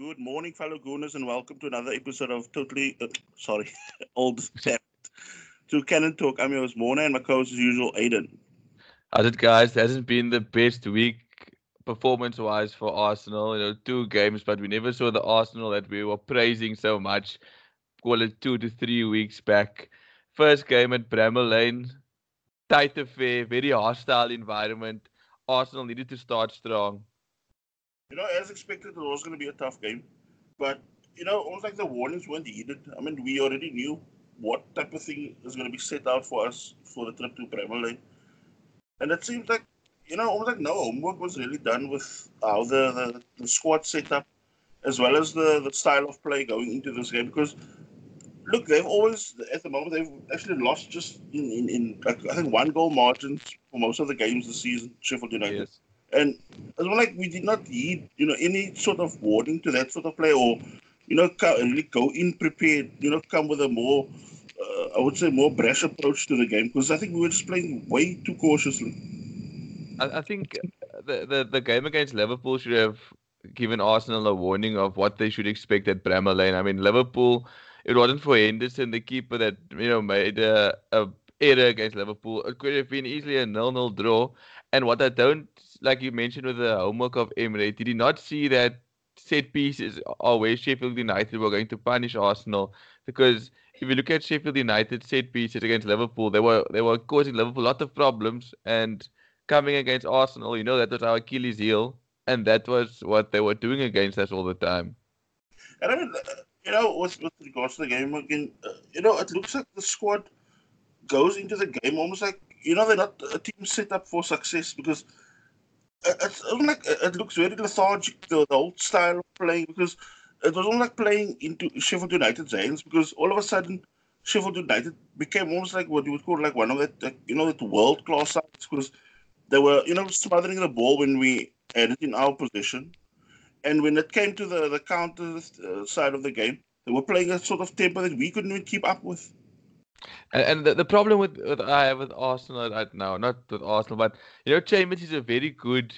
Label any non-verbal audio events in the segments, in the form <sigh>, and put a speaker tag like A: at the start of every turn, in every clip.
A: Good morning, fellow Gooners, and welcome to another episode of Totally, uh, sorry, <laughs> Old Tap to Cannon Talk. I'm your host, Mona, and my co-host, as usual, Aiden.
B: How's it, guys? It hasn't been the best week performance-wise for Arsenal. You know, two games, but we never saw the Arsenal that we were praising so much. Call it two to three weeks back. First game at Bramall Lane, tight affair, very hostile environment. Arsenal needed to start strong.
A: You know, as expected, it was going to be a tough game, but you know, almost like the warnings weren't heeded. I mean, we already knew what type of thing is going to be set out for us for the trip to Bramall Lane, and it seems like you know, almost like no homework was really done with how the, the, the squad set up, as well as the, the style of play going into this game. Because look, they've always at the moment they've actually lost just in in, in like, I think one goal margins for most of the games this season. Sheffield United. Yes. And it's more like we did not heed, you know, any sort of warning to that sort of play, or you know, really go in prepared. You know, come with a more, uh, I would say, more brash approach to the game because I think we were just playing way too cautiously.
B: I, I think the, the the game against Liverpool should have given Arsenal a warning of what they should expect at Bramall Lane. I mean, Liverpool. It wasn't for Henderson, the keeper, that you know made a, a error against Liverpool. It could have been easily a nil-nil draw. And what I don't like you mentioned with the homework of Emery, did he not see that set pieces are where Sheffield United were going to punish Arsenal? Because if you look at Sheffield United set pieces against Liverpool, they were they were causing Liverpool a lot of problems. And coming against Arsenal, you know that was our Achilles heel, and that was what they were doing against us all the time.
A: And I mean, you know, with, with regards to the game again, uh, you know, it looks like the squad goes into the game almost like you know they're not a team set up for success because it's like it looks very lethargic the, the old style of playing because it was almost like playing into Sheffield United's hands because all of a sudden Sheffield United became almost like what you would call like one of that you know that world class sides because they were you know smothering the ball when we had it in our position and when it came to the the counter uh, side of the game they were playing a sort of tempo that we couldn't even keep up with.
B: And, and the, the problem with, with I have with Arsenal right now, not with Arsenal, but you know, Chambers is a very good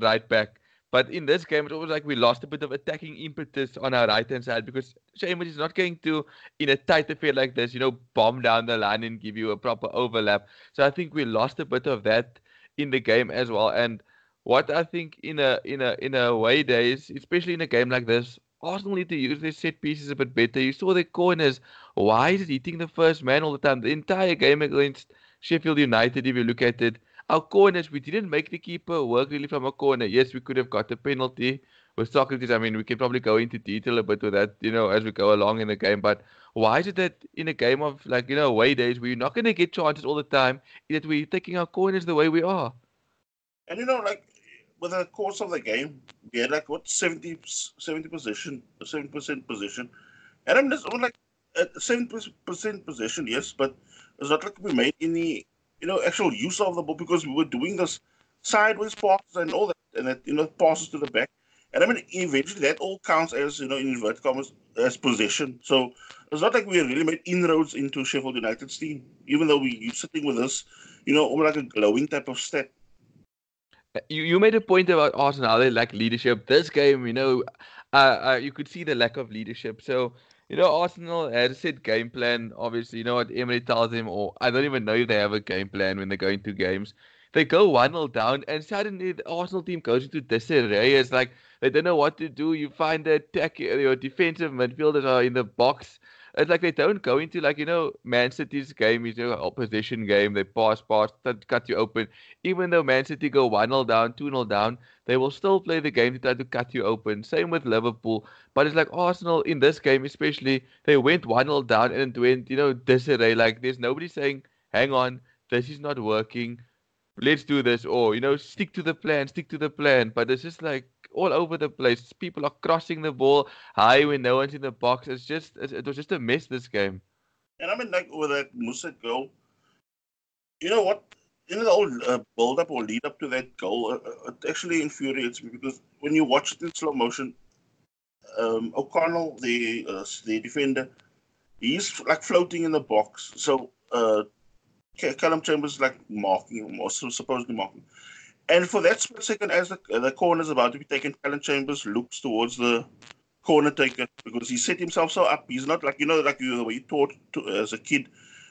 B: right back. But in this game, it's almost like we lost a bit of attacking impetus on our right hand side because Chambers is not going to, in a tight affair like this, you know, bomb down the line and give you a proper overlap. So I think we lost a bit of that in the game as well. And what I think in a in a in a way days, especially in a game like this, Arsenal need to use their set pieces a bit better. You saw their corners. Why is it hitting the first man all the time? The entire game against Sheffield United, if you look at it, our corners, we didn't make the keeper work really from a corner. Yes, we could have got a penalty with Sokratis. I mean, we can probably go into detail a bit with that, you know, as we go along in the game. But why is it that in a game of like, you know, away days where you're not going to get chances all the time, that we're taking our corners the way we are?
A: And you know, like with the course of the game, we had like what 70 70 position, seventy percent position, and I'm just like uh, at seventy percent position, yes, but it's not like we made any you know actual use of the ball because we were doing this sideways passes and all that, and that you know passes to the back, and I mean eventually that all counts as you know in inverted commas as possession. So it's not like we really made inroads into Sheffield United's team, even though we're sitting with this, you know, almost like a glowing type of stat
B: you, you made a point about Arsenal. They lack leadership. This game, you know, uh, uh, you could see the lack of leadership. So, you know, Arsenal had a set game plan. Obviously, you know what Emery tells them, or I don't even know if they have a game plan when they go into games. They go 1 0 down, and suddenly the Arsenal team goes into disarray. It's like they don't know what to do. You find the attack, your defensive midfielders are in the box it's like they don't go into like you know Man City's game is a opposition game. They pass, pass, cut you open. Even though Man City go one 0 down, two 0 down, they will still play the game to try to cut you open. Same with Liverpool. But it's like Arsenal in this game, especially, they went one 0 down and went you know disarray. Like there's nobody saying, "Hang on, this is not working." Let's do this, or you know, stick to the plan, stick to the plan. But it's just like all over the place. People are crossing the ball high when no one's in the box. It's just it was just a mess this game.
A: And I mean, like with that Mousset goal, you know what? In the whole uh, build up or lead up to that goal, uh, uh, it actually infuriates me because when you watch it in slow motion, um, O'Connell, the uh, the defender, he's like floating in the box. So uh, Callum Chambers like marking him or supposedly marking. And for that split second, as the, the corner is about to be taken, Callum Chambers looks towards the corner taker because he set himself so up. He's not like you know like you were taught to, as a kid,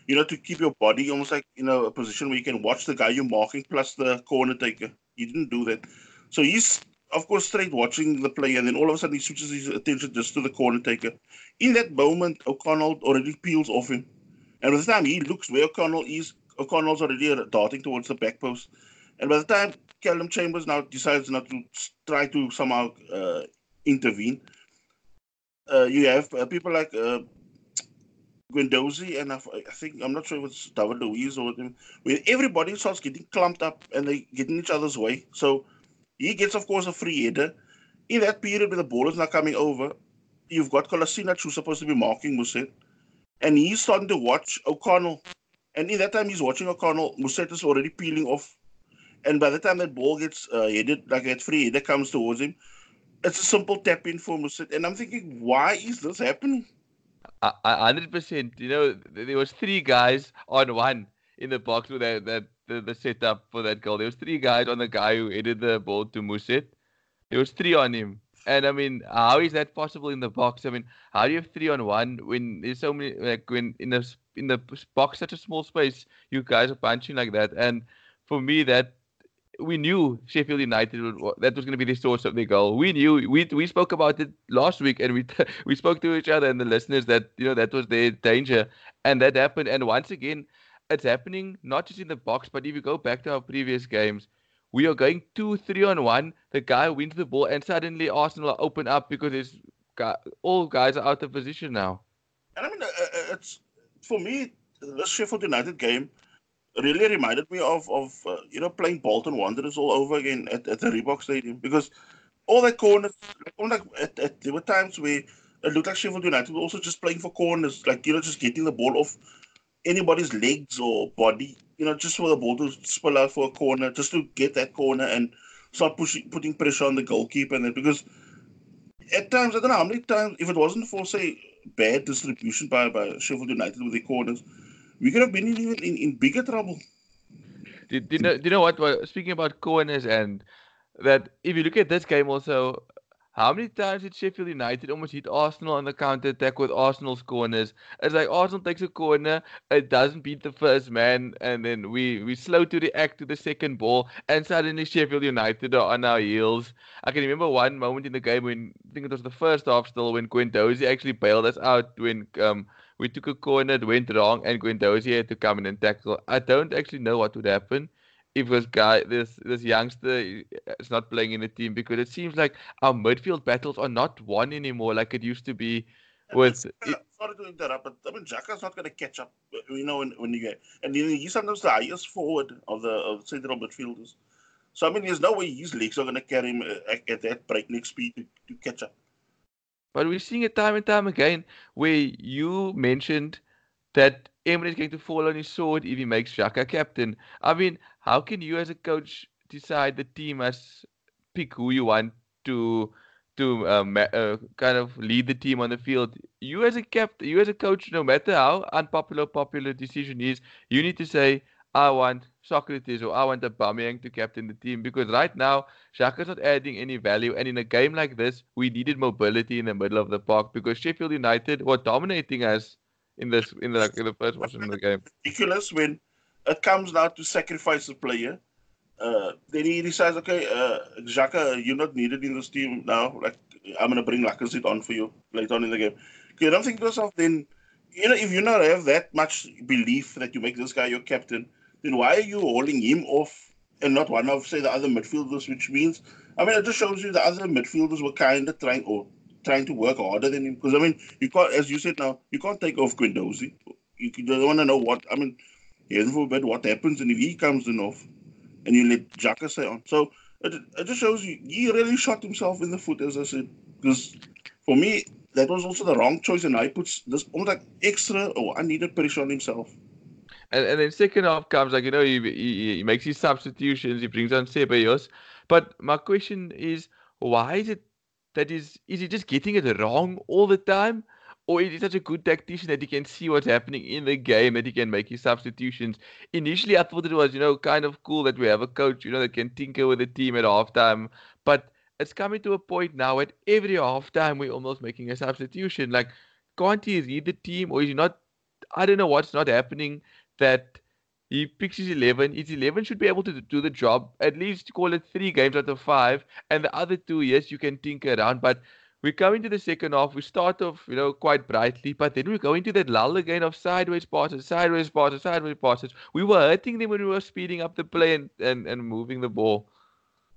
A: you know, to keep your body almost like know a position where you can watch the guy you're marking plus the corner taker. He didn't do that, so he's of course straight watching the play, and then all of a sudden he switches his attention just to the corner taker. In that moment, O'Connell already peels off him, and by the time he looks where O'Connell is, O'Connell's already darting towards the back post. And by the time Callum Chambers now decides not to try to somehow uh, intervene, uh, you have uh, people like uh, and I, I, think I'm not sure if it's David Luiz or them, where everybody starts getting clumped up and they get in each other's way. So he gets, of course, a free header. In that period where the ball is not coming over, you've got Kolasinac who's supposed to be marking Mousset, and he's starting to watch O'Connell. And in that time, he's watching O'Connell. Mousset is already peeling off. And by the time that ball gets uh, headed, like that free header comes towards him, it's a simple tap in for Mousset. And I'm thinking, why is this happening?
B: hundred percent. You know, there was three guys on one in the box with that that the, the setup for that goal. There was three guys on the guy who headed the ball to Mousset. There was three on him. And I mean, how is that possible in the box? I mean, how do you have three on one when there's so many like when in the in the box such a small space, you guys are punching like that. And for me, that we knew Sheffield United that was going to be the source of the goal. We knew we we spoke about it last week, and we <laughs> we spoke to each other and the listeners that you know that was their danger, and that happened. And once again, it's happening not just in the box, but if you go back to our previous games, we are going two three on one. The guy wins the ball, and suddenly Arsenal open up because it's all guys are out of position now.
A: And I mean, uh, uh, it's for me the Sheffield United game really reminded me of of uh, you know playing Bolton Wanderers all over again at, at the Reebok Stadium because all the corners, like, at, at, there were times where it looked like Sheffield United were also just playing for corners, like you know just getting the ball off anybody's legs or body, you know, just for the ball to spill out for a corner, just to get that corner and start pushing, putting pressure on the goalkeeper, and then because at times I don't know how many times if it wasn't for say bad distribution by by Sheffield United with the corners we could have been in, in, in bigger trouble.
B: Do, do, you know, do you know what? Speaking about corners and that, if you look at this game also, how many times did Sheffield United almost hit Arsenal on the counter attack with Arsenal's corners? It's like Arsenal takes a corner, it doesn't beat the first man, and then we we slow to react to the second ball, and suddenly Sheffield United are on our heels. I can remember one moment in the game when I think it was the first half still when Guendouzi actually bailed us out when um we took a corner, it went wrong, and Guendouzi had to come in and tackle. I don't actually know what would happen if this guy, this this youngster, is not playing in the team because it seems like our midfield battles are not won anymore like it used to be. With
A: uh, sorry to interrupt, but I mean Xhaka's not going to catch up. You know when, when you get and he's sometimes the highest forward of the of central midfielders. So I mean, there's no way his legs are going to carry him uh, at, at that breakneck speed to, to catch up.
B: But we're seeing it time and time again where you mentioned that Emery is going to fall on his sword if he makes Xhaka captain. I mean, how can you as a coach decide the team must pick who you want to to um, uh, kind of lead the team on the field? You as a captain, you as a coach, no matter how unpopular popular decision is, you need to say, I want Sokratis or I want Aubameyang to captain the team because right now Xhaka's not adding any value. And in a game like this, we needed mobility in the middle of the park because Sheffield United were dominating us in this in the in the first portion of the game.
A: Ridiculous when it comes now to sacrifice a player. Uh, then he decides, okay, uh, Xhaka, you're not needed in this team now. Like I'm gonna bring Lacazette on for you later on in the game. You don't think to yourself then, you know, if you not have that much belief that you make this guy your captain then why are you holding him off and not one of, say, the other midfielders? Which means, I mean, it just shows you the other midfielders were kind of trying or trying to work harder than him. Because I mean, you can't, as you said now, you can't take off Guendouzi. You, don't want to know what. I mean, heaven forbid what happens, and if he comes in off, and you let Xhaka stay on. So it, it just shows you he really shot himself in the foot, as I said. Because for me, that was also the wrong choice, and I put this almost like extra or unneeded pressure on himself.
B: And, and then second half comes like you know he, he, he makes his substitutions, he brings on Ceballos. But my question is, why is it that is is he just getting it wrong all the time? Or is he such a good tactician that he can see what's happening in the game that he can make his substitutions? Initially, I thought it was, you know, kind of cool that we have a coach, you know, that can tinker with the team at halftime. But it's coming to a point now at every halftime we're almost making a substitution. Like, can't he read the team or is he not? I don't know what's not happening that he picks his 11. His 11 should be able to do the job, at least call it three games out of five. And the other two, yes, you can tinker around. But we come into the second half, we start off, you know, quite brightly, but then we go into that lull again of sideways passes, sideways passes, sideways passes. We were hurting them when we were speeding up the play and, and, and moving the ball.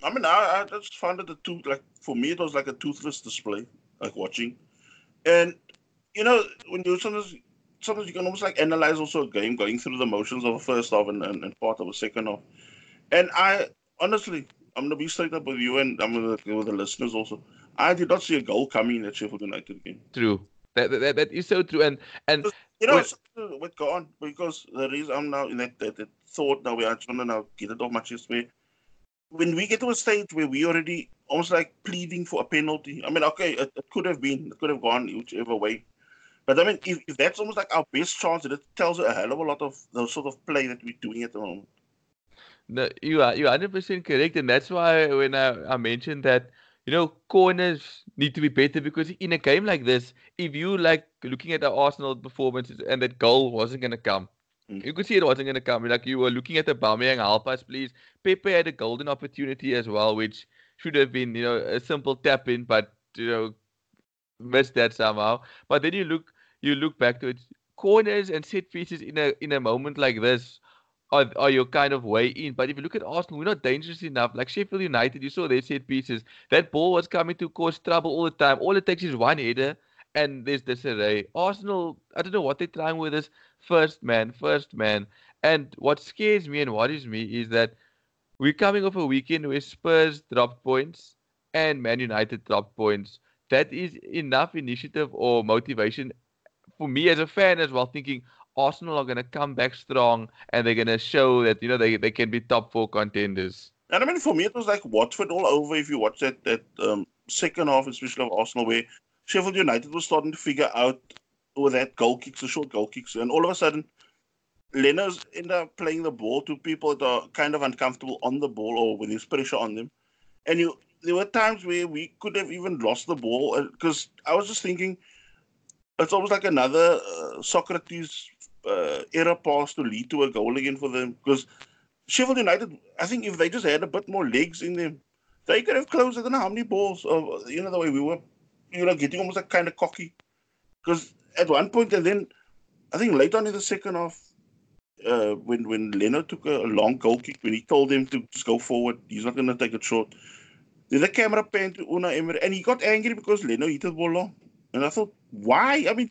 A: I mean, I, I just found it a tooth like for me it was like a toothless display, like watching. And you know, when you sometimes sometimes you can almost like analyze also a game going through the motions of a first half and, and, and part of a second half. And I honestly, I'm gonna be straight up with you and I'm gonna with the listeners also. I did not see a goal coming in that Sheffield United game.
B: True. That, that, that is so true. And and
A: you know, when, what go on because the reason I'm now in that, that, that thought now we are trying to now get it off my chest where when we get to a stage where we already almost like pleading for a penalty. I mean, okay, it, it could have been, it could have gone whichever way. But I mean, if, if that's almost like our best chance, it tells a hell of a lot of the sort of play that we're doing at the moment.
B: No, you are you 100% correct, and that's why when I, I mentioned that you know corners need to be better because in a game like this, if you like looking at the Arsenal performances and that goal wasn't going to come, Mm. You could see it wasn't going to come. Like you were looking at the Aubameyang, help us, please. Pepe had a golden opportunity as well, which should have been, you know, a simple tap in, but you know, missed that somehow. But then you look, you look back to it. Corners and set pieces in a in a moment like this are, are your kind of way in. But if you look at Arsenal, we're not dangerous enough. Like Sheffield United, you saw their set pieces. That ball was coming to cause trouble all the time. All it takes is one header, and there's disarray. Arsenal, I don't know what they're trying with this first man, first man. And what scares me and worries me is that we're coming off a weekend where Spurs dropped points and Man United dropped points. That is enough initiative or motivation for me as a fan as well, thinking Arsenal are going to come back strong and they're going to show that you know they, they can be top four contenders.
A: And I mean, for me, it was like Watford all over. If you watch that that um, second half, especially of Arsenal, where Sheffield United was starting to figure out with that goal kicks, the short goal kicks, and all of a sudden, Leno's end up playing the ball to people that are kind of uncomfortable on the ball or when there's pressure on them. And you, there were times where we could have even lost the ball because uh, I was just thinking, it's almost like another uh, Sokratis uh, era pass to lead to a goal again for them. Because Sheffield United, I think if they just had a bit more legs in them, they could have closed. I don't know how many balls. Of, you know the way we were, you know, getting almost like kind of cocky. Because at one point, and then I think later on in the second half, uh, when when Leno took a, a, long goal kick, when he told him to just go forward, he's not going to take it short. Then the camera panned to Unai Emery, and he got angry because Leno hit the ball long. And I thought, why? I mean,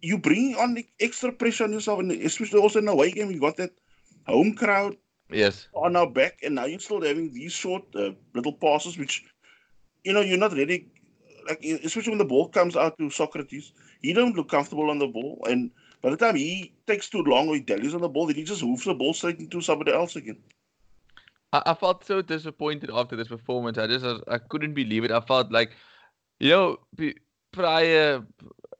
A: you bring on the extra pressure on yourself, and especially also in the away game, you got that home crowd
B: yes
A: on our back, and now you're still having these short uh, little passes, which you know you're not ready. Like especially when the ball comes out to Sokratis, he don't look comfortable on the ball, and by the time he takes too long or he dallies on the ball, then he just hoofs the ball straight into somebody else again.
B: I, I felt so disappointed after this performance. I just I couldn't believe it. I felt like, you know, prior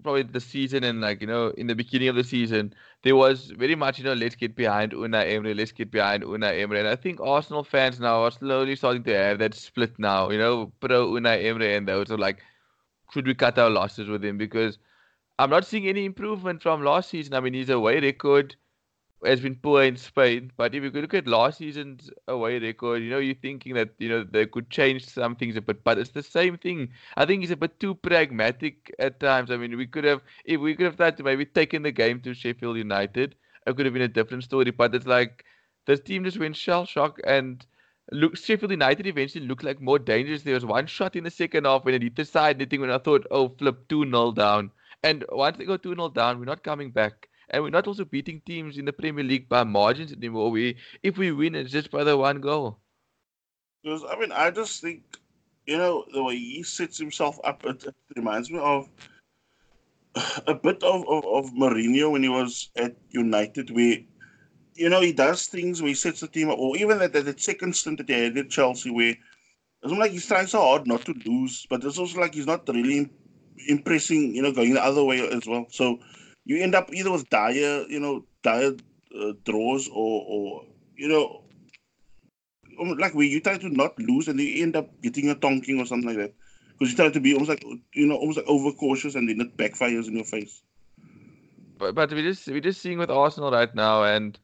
B: probably the season and like you know in the beginning of the season there was very much you know let's get behind Unai Emery let's get behind Unai Emery. And I think Arsenal fans now are slowly starting to have that split now you know pro Unai Emery and those are like should we cut our losses with him? Because I'm not seeing any improvement from last season. I mean, his away record has been poor in Spain, but if you look at last season's away record, you know, you're thinking that you know they could change some things a bit, but it's the same thing. I think he's a bit too pragmatic at times. I mean, we could have if we could have tried to maybe taken the game to Sheffield United, it could have been a different story. But it's like this team just went shell shock and. Look, Sheffield United eventually looked like more dangerous. There was one shot in the second half when it hit the side netting when I thought, oh, flip 2 0 down. And once they go 2 0 down, we're not coming back. And we're not also beating teams in the Premier League by margins anymore. We, if we win, it's just by the one goal.
A: Because, I mean, I just think, you know, the way he sets himself up, it, it reminds me of <sighs> a bit of, of, of Mourinho when he was at United, where, you know, he does things where he sets the team up, or even that, that, second stint that he had at Chelsea, where it's like he's trying so hard not to lose, but it's also like he's not really impressing, you know, going the other way as well. So you end up either with dire, you know, dire uh, draws or, or, you know, like where you try to not lose and you end up getting a tonking or something like that because you try to be almost like you know almost like overcautious and then it backfires in your face.
B: But but we just we're just seeing with Arsenal right now and.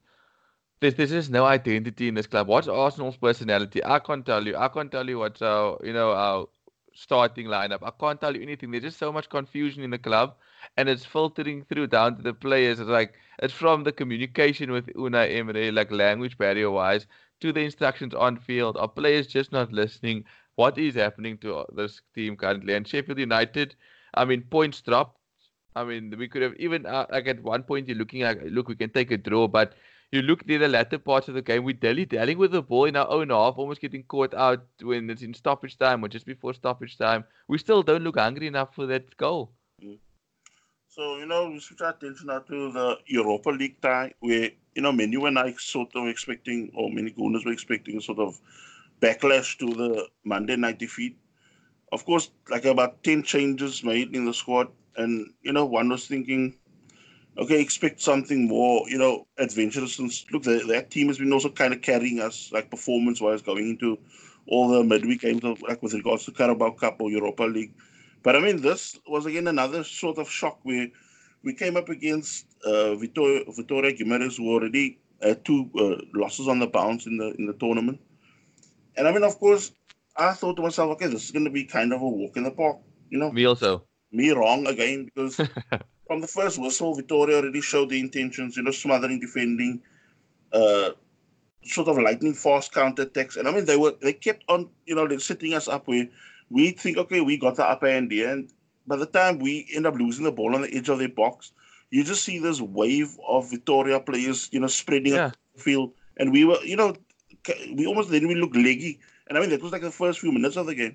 B: There's, there's just no identity in this club. What's Arsenal's personality? I can't tell you. I can't tell you what's our, you know, our starting lineup. I can't tell you anything. There's just so much confusion in the club, and it's filtering through down to the players. It's like it's from the communication with Unai Emery, like language barrier wise, to the instructions on field. Are players just not listening? What is happening to this team currently? And Sheffield United, I mean, points dropped. I mean, we could have even uh, like at one point you're looking at look, we can take a draw, but you look near the latter parts of the game, we're dilly dallying with the ball in our own half, almost getting caught out when it's in stoppage time or just before stoppage time. We still don't look hungry enough for that goal.
A: So, you know, we switch our attention now to the Europa League tie, where, you know, many were not sort of expecting, or many Gunners were expecting sort of backlash to the Monday night defeat. Of course, like about 10 changes made in the squad. And, you know, one was thinking, okay, expect something more, you know, adventurous. And look, that, that team has been also kind of carrying us, like performance wise, going into all the midweek games, like with regards to Carabao Cup or Europa League. But I mean, this was again another sort of shock where we came up against uh, Vitória, Vitória Guimarães, who already had two uh, losses on the bounce in the in the tournament. And I mean, of course, I thought to myself, okay, this is going to be kind of a walk in the park, you know.
B: Me also.
A: Me wrong again because <laughs> from the first whistle, Vitória already showed the intentions, you know, smothering, defending, uh, sort of lightning fast counter attacks. And I mean, they were they kept on, you know, setting us up where we think, okay, we got the upper hand here. And by the time we end up losing the ball on the edge of their box, you just see this wave of Victoria players, you know, spreading yeah. the field. And we were, you know, we almost didn't even look leggy. And I mean, that was like the first few minutes of the game.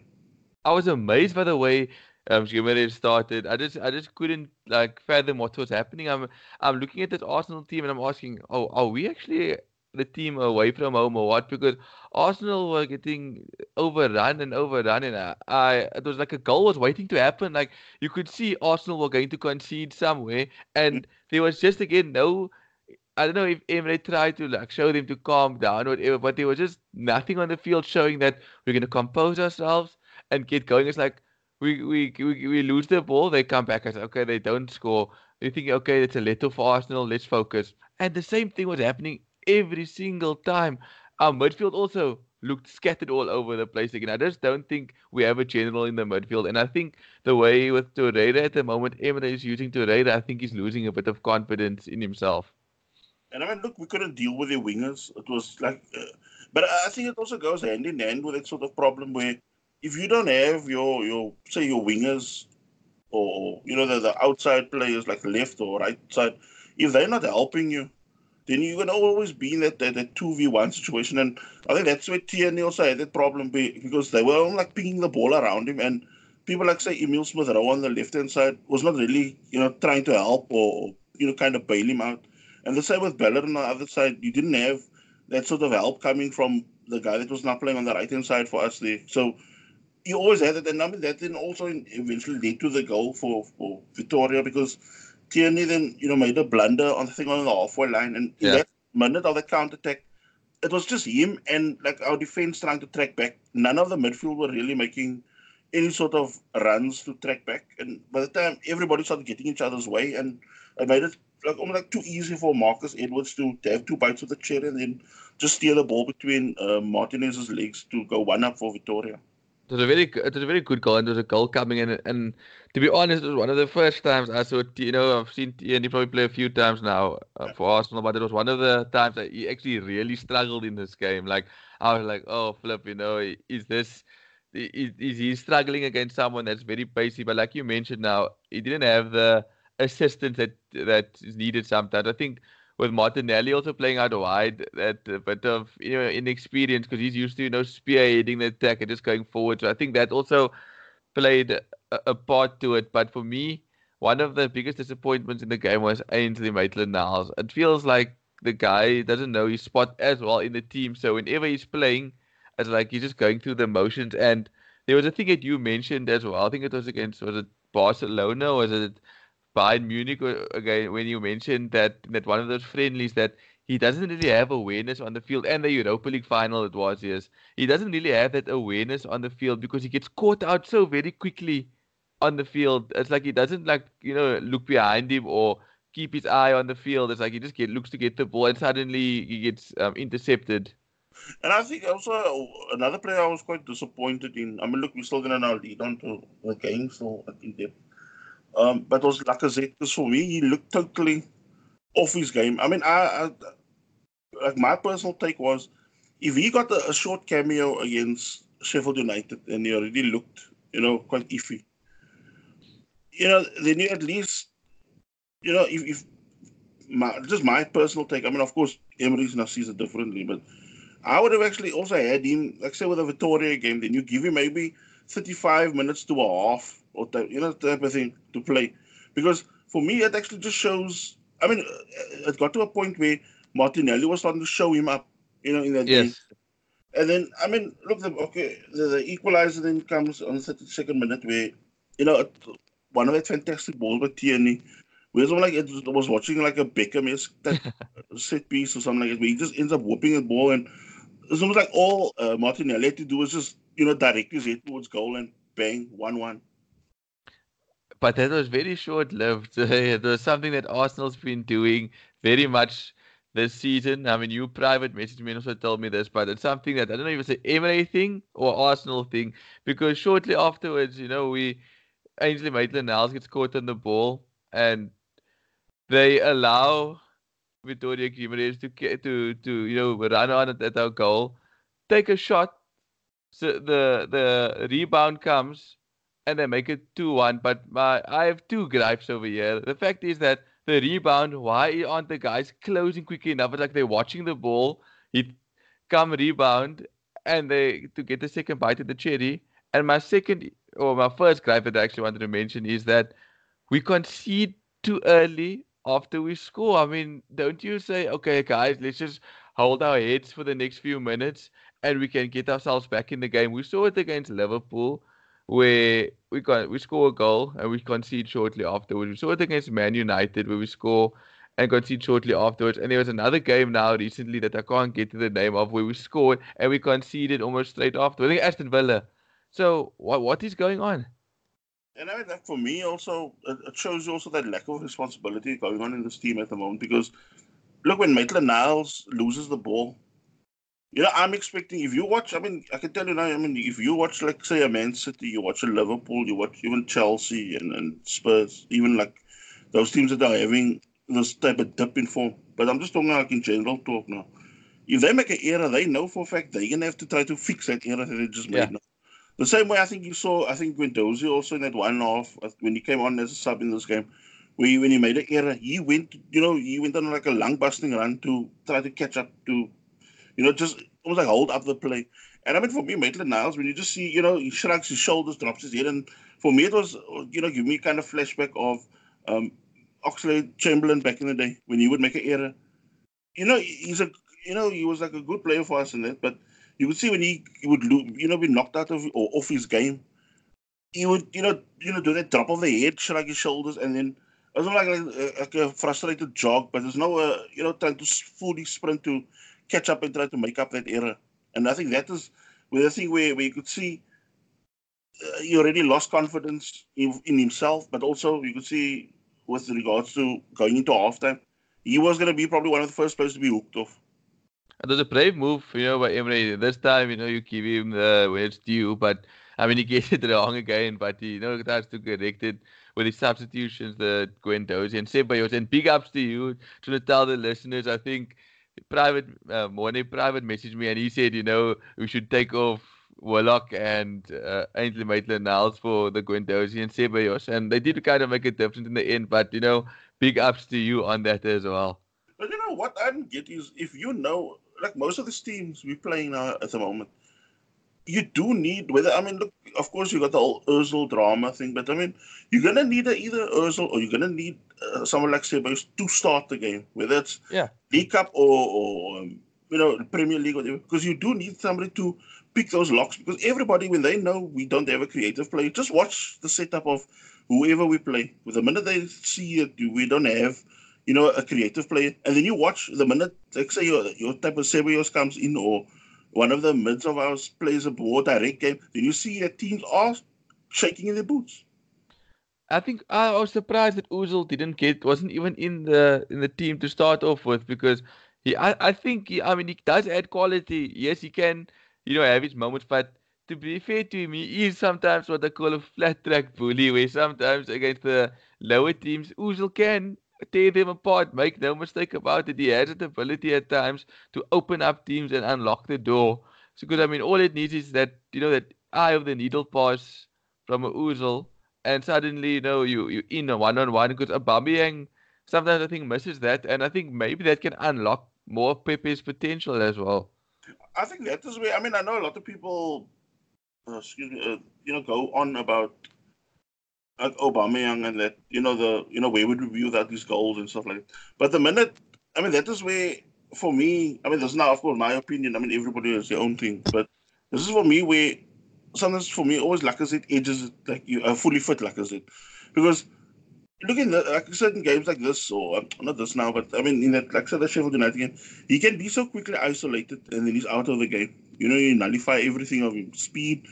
B: I was amazed by the way um, Jimenez started. I just I just couldn't like fathom what was happening. I'm I'm looking at this Arsenal team and I'm asking, oh, are we actually the team away from home or what? Because Arsenal were getting overrun and overrun, and I, I it was like a goal was waiting to happen. Like you could see Arsenal were going to concede somewhere, and mm. there was just again no. I don't know if Emery tried to like show them to calm down or whatever, but there was just nothing on the field showing that we're going to compose ourselves and get going. It's like we, we we we lose the ball, they come back and say, okay, they don't score. you think, okay, it's a little for Arsenal, let's focus. And the same thing was happening every single time. Our midfield also looked scattered all over the place again. I just don't think we have a general in the midfield. And I think the way with Torreira at the moment, Emery is using Torreira, I think he's losing a bit of confidence in himself.
A: And I mean, look, we couldn't deal with the wingers. It was like, uh, but I think it also goes hand in hand with that sort of problem where if you don't have your your say your wingers or you know the, the outside players like left or right side, if they're not helping you, then you're gonna always be in that that, that two v one situation. And I think that's where Tierney also had that problem because they were like picking the ball around him and people like say Emil Smith Rowe on the left hand side was not really, you know, trying to help or you know, kind of bail him out. And the same with Bellerin on the other side, you didn't have that sort of help coming from the guy that was not playing on the right hand side for us there. So you always had it, and I mean that then also eventually led to the goal for, for Vitória because Tierney then you know made a blunder on the thing on the halfway line, and in yeah. that minute of the counter attack, it was just him and like our defense trying to track back. None of the midfield were really making any sort of runs to track back, and by the time everybody started getting each other's way, and it made it like almost like too easy for Marcus Edwards to, to have two bites of the cherry and then just steal the ball between uh, Martinez's legs to go one up for Vitória.
B: It was a very it was a very good goal and there was a goal coming in and to be honest it was one of the first times I saw you know I've seen Tierney probably play a few times now uh, for Arsenal but it was one of the times that he actually really struggled in this game. Like I was like oh flip you know is this is, is he struggling against someone that's very pacey but like you mentioned now he didn't have the assistance that that is needed sometimes. I think with Martinelli also playing out wide, that a bit of you know inexperience because he's used to you know spearheading the attack and just going forward. So I think that also played a, a, part to it. But for me, one of the biggest disappointments in the game was Ainsley Maitland-Niles. It feels like the guy doesn't know his spot as well in the team. So whenever he's playing, it's like he's just going through the motions. And there was a thing that you mentioned as well. I think it was against was it Barcelona or was it Bayern Munich again when you mentioned that that one of those friendlies that he doesn't really have awareness on the field. And the Europa League final it was, yes. He doesn't really have that awareness on the field because he gets caught out so very quickly on the field. It's like he doesn't like, you know, look behind him or keep his eye on the field. It's like he just get looks to get the ball and suddenly he gets um, intercepted.
A: And I think also another player I was quite disappointed in. I mean, look, we're still going to now lead on to the game, so I think that. Um, but was Lacazette, because for me, he looked totally off his game. I mean, I, I like my personal take was if he got a, a, short cameo against Sheffield United and he already looked, you know, quite iffy, you know, then you at least, you know, if, if my just my personal take. I mean, of course, Emery's now sees it differently, but I would have actually also had him, like say with a Victoria game, then you give him maybe 35 minutes to a half or type, you know, type of thing to play, because for me it actually just shows. I mean, it got to a point where Martinelli was starting to show him up, you know, in that yes. game. And then, I mean, look, the, okay, the, the equalizer then comes on the 32nd minute where, you know, one of that fantastic balls by Tierney, where it's like it was watching like a Beckham <laughs> set piece or something like that, where he just ends up whooping the ball. And it's almost like all uh, Martinelli had to do was just, you know, direct his head towards goal and bang, 1 1
B: but that was very short lived. <laughs> it was something that Arsenal's been doing very much this season. I mean, you private message me and also told me this, but it's something that I don't know if it's an Emery thing or Arsenal thing because shortly afterwards, you know, we Ainsley Maitland-Niles gets caught on the ball and they allow Vitória Guimarães to to to you know run on at, at our goal, take a shot. So the the rebound comes and they make it two one. But my I have two gripes over here. The fact is that the rebound. Why aren't the guys closing quickly enough? It's like they're watching the ball. He come rebound and they to get the second bite of the cherry. And my second or my first gripe that I actually wanted to mention is that we concede too early after we score. I mean, don't you say, okay, guys, let's just hold our heads for the next few minutes and we can get ourselves back in the game. We saw it against Liverpool where we got we score a goal and we concede shortly afterwards. We saw it against Man United where we score and concede shortly afterwards. And there was another game now recently that I can't get to the name of where we scored and we conceded almost straight after. I think Aston Villa. So what what is going on?
A: And I mean that for me also it shows also that lack of responsibility going on in this team at the moment because look when Maitland Niles loses the ball you know, I'm expecting if you watch. I mean, I can tell you now. I mean, if you watch, like, say, a Man City, you watch a Liverpool, you watch even Chelsea and, and Spurs, even like those teams that are having this type of dip in form. But I'm just talking like in general talk now. If they make an error, they know for a fact they're gonna have to try to fix that error that they just made. Yeah. Now. The same way I think you saw, I think Guendouzi also in that one half uh, when he came on as a sub in this game, where he, when he made an error, he went, you know, he went on like a lung busting run to try to catch up to you know, just almost like hold up the play. And I mean, for me, Maitland Niles, when you just see, you know, he shrugs his shoulders, drops his head, and for me, it was, you know, give me kind of flashback of um, Oxlade Chamberlain back in the day when he would make an error. You know, he's a, you know, he was like a good player for us in that, but you would see when he, he would, you know, be knocked out of or off his game, he would, you know, you know, do that drop of the head, shrug his shoulders, and then it was like a, like a frustrated jog, but there's no, uh, you know, trying to fully sprint to catch up and try to make up that error. And I think that is where the thing where, where you could see uh, he already lost confidence in, in himself, but also you could see with regards to going into halftime, he was going to be probably one of the first players to be hooked off.
B: It was a brave move, you know, by Emery. This time, you know, you give him the where it's due, but I mean, he <laughs> gets it wrong again, but he, you know, tries to correct it with his substitutions, the Guendouzi and Ceballos. And big ups to you to tell the listeners. I think private uh, Mona private messaged me and he said, you know, we should take off Willock and uh, Ainsley Maitland Niles for the Guendouzi and Ceballos. And they did kind of make a difference in the end, but you know, big ups to you on that as well.
A: But you know what I get is if you know, like most of the teams we're playing now at the moment, you do need whether I mean look of course you got the whole Özil drama thing, but I mean you're gonna need a, either Özil or you're gonna need uh, someone like Ceballos to start the game, whether it's
B: yeah
A: League Cup or, or um, you know Premier League or whatever, because you do need somebody to pick those locks because everybody when they know we don't have a creative play, just watch the setup of whoever we play. With the minute they see that we don't have you know, a creative player. And then you watch the minute, like say your your type of Ceballos comes in or one of the mids of ours plays a more direct game, then you see that teams are shaking in their boots.
B: I think I was surprised that Ozil didn't get wasn't even in the in the team to start off with because he I, I think he, I mean he does add quality. Yes, he can you know have his moments, but to be fair to him, he is sometimes what they call a flat track bully, where sometimes against the lower teams, Ozil can tear them apart. Make no mistake about it. He has the ability at times to open up teams and unlock the door. So, because I mean, all it needs is that you know that eye of the needle pass from a Ozil, and suddenly you know you you in a one on one. Because Aubameyang sometimes I think misses that, and I think maybe that can unlock more Pepe's potential as well.
A: I think that is where I mean I know a lot of people, uh, excuse me, uh, you know, go on about like Aubameyang and that you know the you know would review that these goals and stuff like that. But the minute I mean that is where for me I mean this is now of course my opinion. I mean everybody has their own thing, but this is for me where sometimes for me always Lacazette edges it edges like you are fully fit Lacazette because looking at like certain games like this or um, not this now, but I mean in that like said the Sheffield United game, he can be so quickly isolated and then he's out of the game. You know, you nullify everything of him speed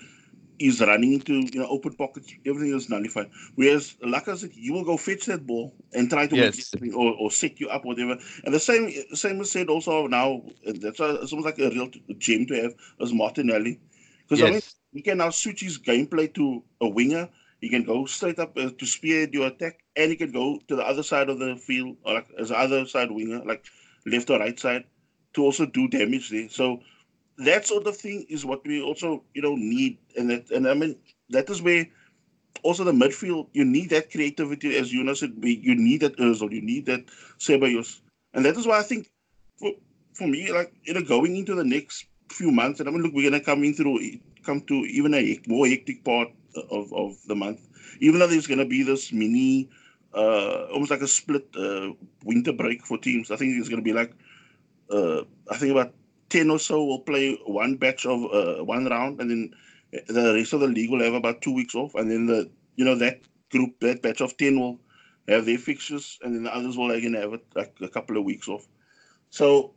A: is running into you know open pockets, everything is nullified. Whereas like I said, you will go fetch that ball and try to
B: yes.
A: or, or set you up, whatever. And the same same is said also now. That's a, it's almost like a real gem to have as Martinelli, because yes. I mean he can now switch his gameplay to a winger. He can go straight up uh, to spear your attack, and he can go to the other side of the field, or like as the other side winger, like left or right side, to also do damage there. So that sort of thing is what we also you know need, and that and I mean that is where also the midfield you need that creativity, as you know said, you need that Özil, you need that Ceballos, and that is why I think for for me, like you know, going into the next few months, and I mean, look, we're gonna come in through come to even a more hectic part of of the month, even though there's gonna be this mini. Uh, almost like a split uh, winter break for teams. I think it's going to be like, uh, I think about 10 or so will play one batch of uh, one round, and then the rest of the league will have about two weeks off. And then the you know that group, that batch of 10 will have their fixtures, and then the others will again have it, like a couple of weeks off. So,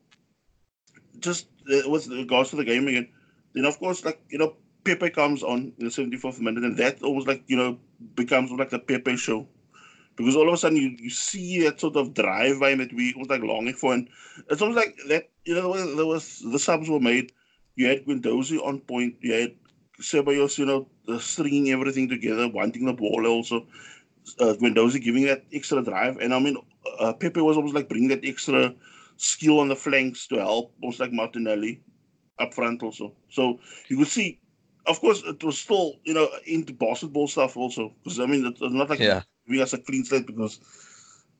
A: just uh, with regards to the game again, then of course, like you know, Pepe comes on in the 74th minute, and that almost like you know becomes like the Pepe show because all of a sudden you, you see that sort of drive by that we was like longing for, and it's almost like that. You know, there was the subs were made. You had Guendouzi on point. You had Ceballos, you know, uh, stringing everything together, wanting the ball also. Uh, Guendouzi giving that extra drive, and I mean, uh, Pepe was almost like bringing that extra skill on the flanks to help, almost like Martinelli up front also. So you could see of course, it was still, you know, into basketball stuff also. Because, I mean, it's not like
B: yeah
A: giving us a clean slate because